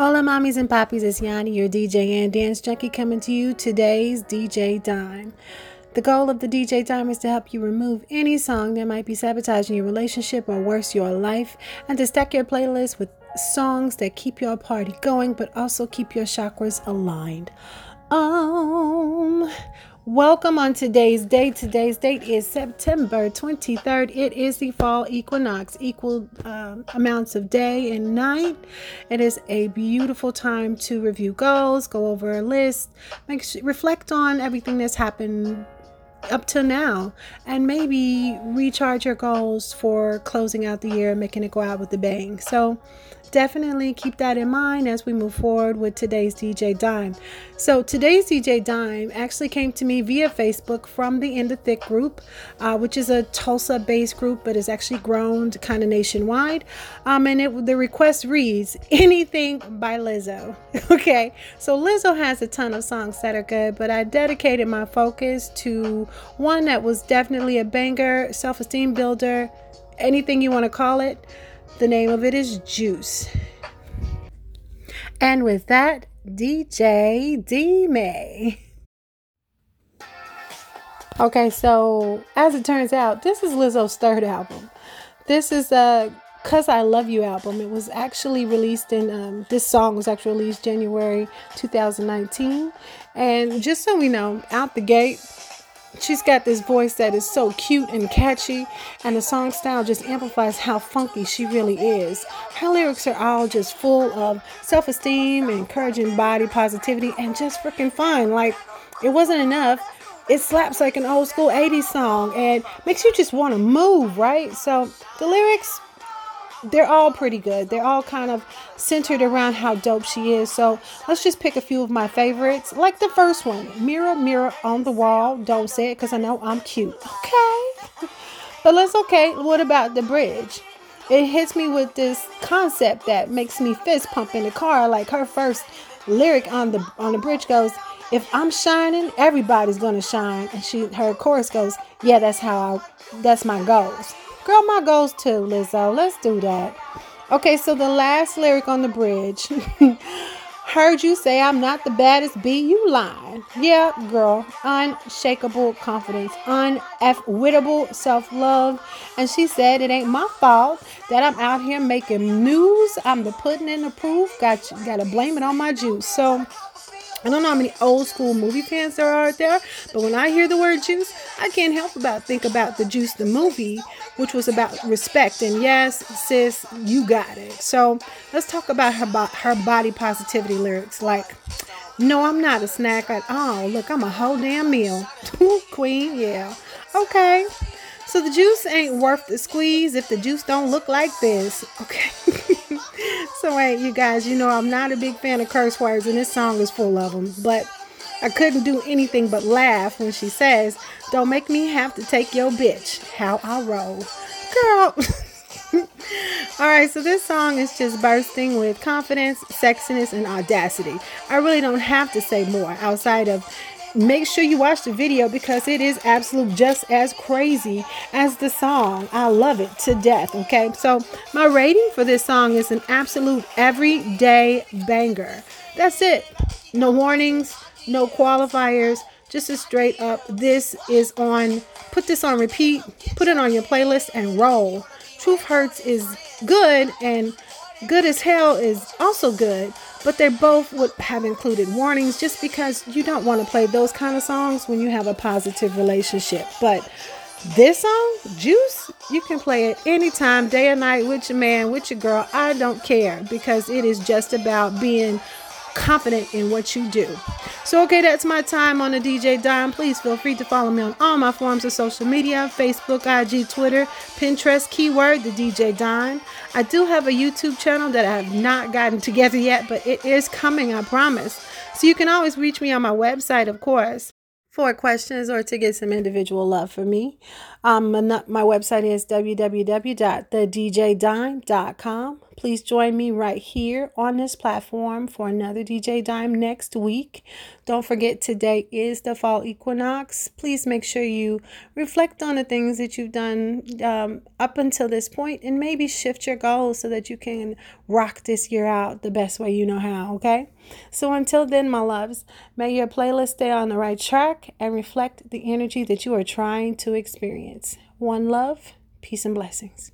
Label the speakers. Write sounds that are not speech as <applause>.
Speaker 1: Hola, mommies and poppies. It's Yanni, your DJ and dance junkie, coming to you today's DJ Dime. The goal of the DJ Dime is to help you remove any song that might be sabotaging your relationship or worse, your life, and to stack your playlist with songs that keep your party going but also keep your chakras aligned. Um, Welcome on today's date. Today's date is September 23rd. It is the fall equinox, equal uh, amounts of day and night. It is a beautiful time to review goals, go over a list, make sure, reflect on everything that's happened up till now and maybe recharge your goals for closing out the year and making it go out with a bang. So, definitely keep that in mind as we move forward with today's DJ Dime. So, today's DJ Dime actually came to me via Facebook from the In the Thick group, uh, which is a Tulsa based group but is actually grown kind of nationwide. Um, and it, the request reads anything by Lizzo. <laughs> okay, so Lizzo has a ton of songs that are good, but I dedicated my focus to one that was definitely a banger, self esteem builder, anything you want to call it. The name of it is Juice. And with that, DJ Dime. Okay, so as it turns out, this is Lizzo's third album. This is a Cuz I Love You album. It was actually released in, um, this song was actually released January 2019. And just so we know, out the gate, she's got this voice that is so cute and catchy, and the song style just amplifies how funky she really is. Her lyrics are all just full of self esteem, encouraging body positivity, and just freaking fun. Like, it wasn't enough. It slaps like an old school 80s song and makes you just want to move, right? So, the lyrics, they're all pretty good. They're all kind of centered around how dope she is. So let's just pick a few of my favorites. Like the first one Mirror, mirror on the wall. Don't say it because I know I'm cute. Okay. But let's okay. What about the bridge? It hits me with this concept that makes me fist pump in the car. Like her first lyric on the on the bridge goes, "If I'm shining, everybody's gonna shine." And she her chorus goes, "Yeah, that's how I, that's my goals." Girl, my goals too, Lizzo. Let's do that. Okay, so the last lyric on the bridge. <laughs> Heard you say I'm not the baddest B, you lying. Yeah, girl. Unshakable confidence, unwittable self love. And she said it ain't my fault that I'm out here making news. I'm the pudding in the proof. Got you, gotta blame it on my juice. So I don't know how many old school movie fans there are out there, but when I hear the word juice, I can't help but think about the juice the movie, which was about respect. And yes, sis, you got it. So let's talk about her her body positivity lyrics. Like, no, I'm not a snack at all. Look, I'm a whole damn meal. <laughs> Queen, yeah. Okay. So the juice ain't worth the squeeze if the juice don't look like this. Okay. So wait, you guys, you know I'm not a big fan of curse words, and this song is full of them. But I couldn't do anything but laugh when she says, "Don't make me have to take your bitch." How I roll, girl. <laughs> All right, so this song is just bursting with confidence, sexiness, and audacity. I really don't have to say more outside of make sure you watch the video because it is absolute just as crazy as the song. I love it to death. Okay, so my rating for this song is an absolute everyday banger. That's it. No warnings, no qualifiers, just a straight up. This is on, put this on repeat, put it on your playlist, and roll. Truth Hurts is good, and Good as Hell is also good but they both would have included warnings just because you don't want to play those kind of songs when you have a positive relationship. But this song, Juice, you can play it anytime, day or night, with your man, with your girl. I don't care because it is just about being confident in what you do. So, okay, that's my time on the DJ Dime. Please feel free to follow me on all my forms of social media Facebook, IG, Twitter, Pinterest, keyword the DJ Dime. I do have a YouTube channel that I have not gotten together yet, but it is coming, I promise. So, you can always reach me on my website, of course for questions or to get some individual love for me. Um, my website is www.thedjdime.com. Please join me right here on this platform for another DJ Dime next week. Don't forget, today is the fall equinox. Please make sure you reflect on the things that you've done um, up until this point and maybe shift your goals so that you can rock this year out the best way you know how, okay? So until then, my loves, may your playlist stay on the right track and reflect the energy that you are trying to experience. One love, peace, and blessings.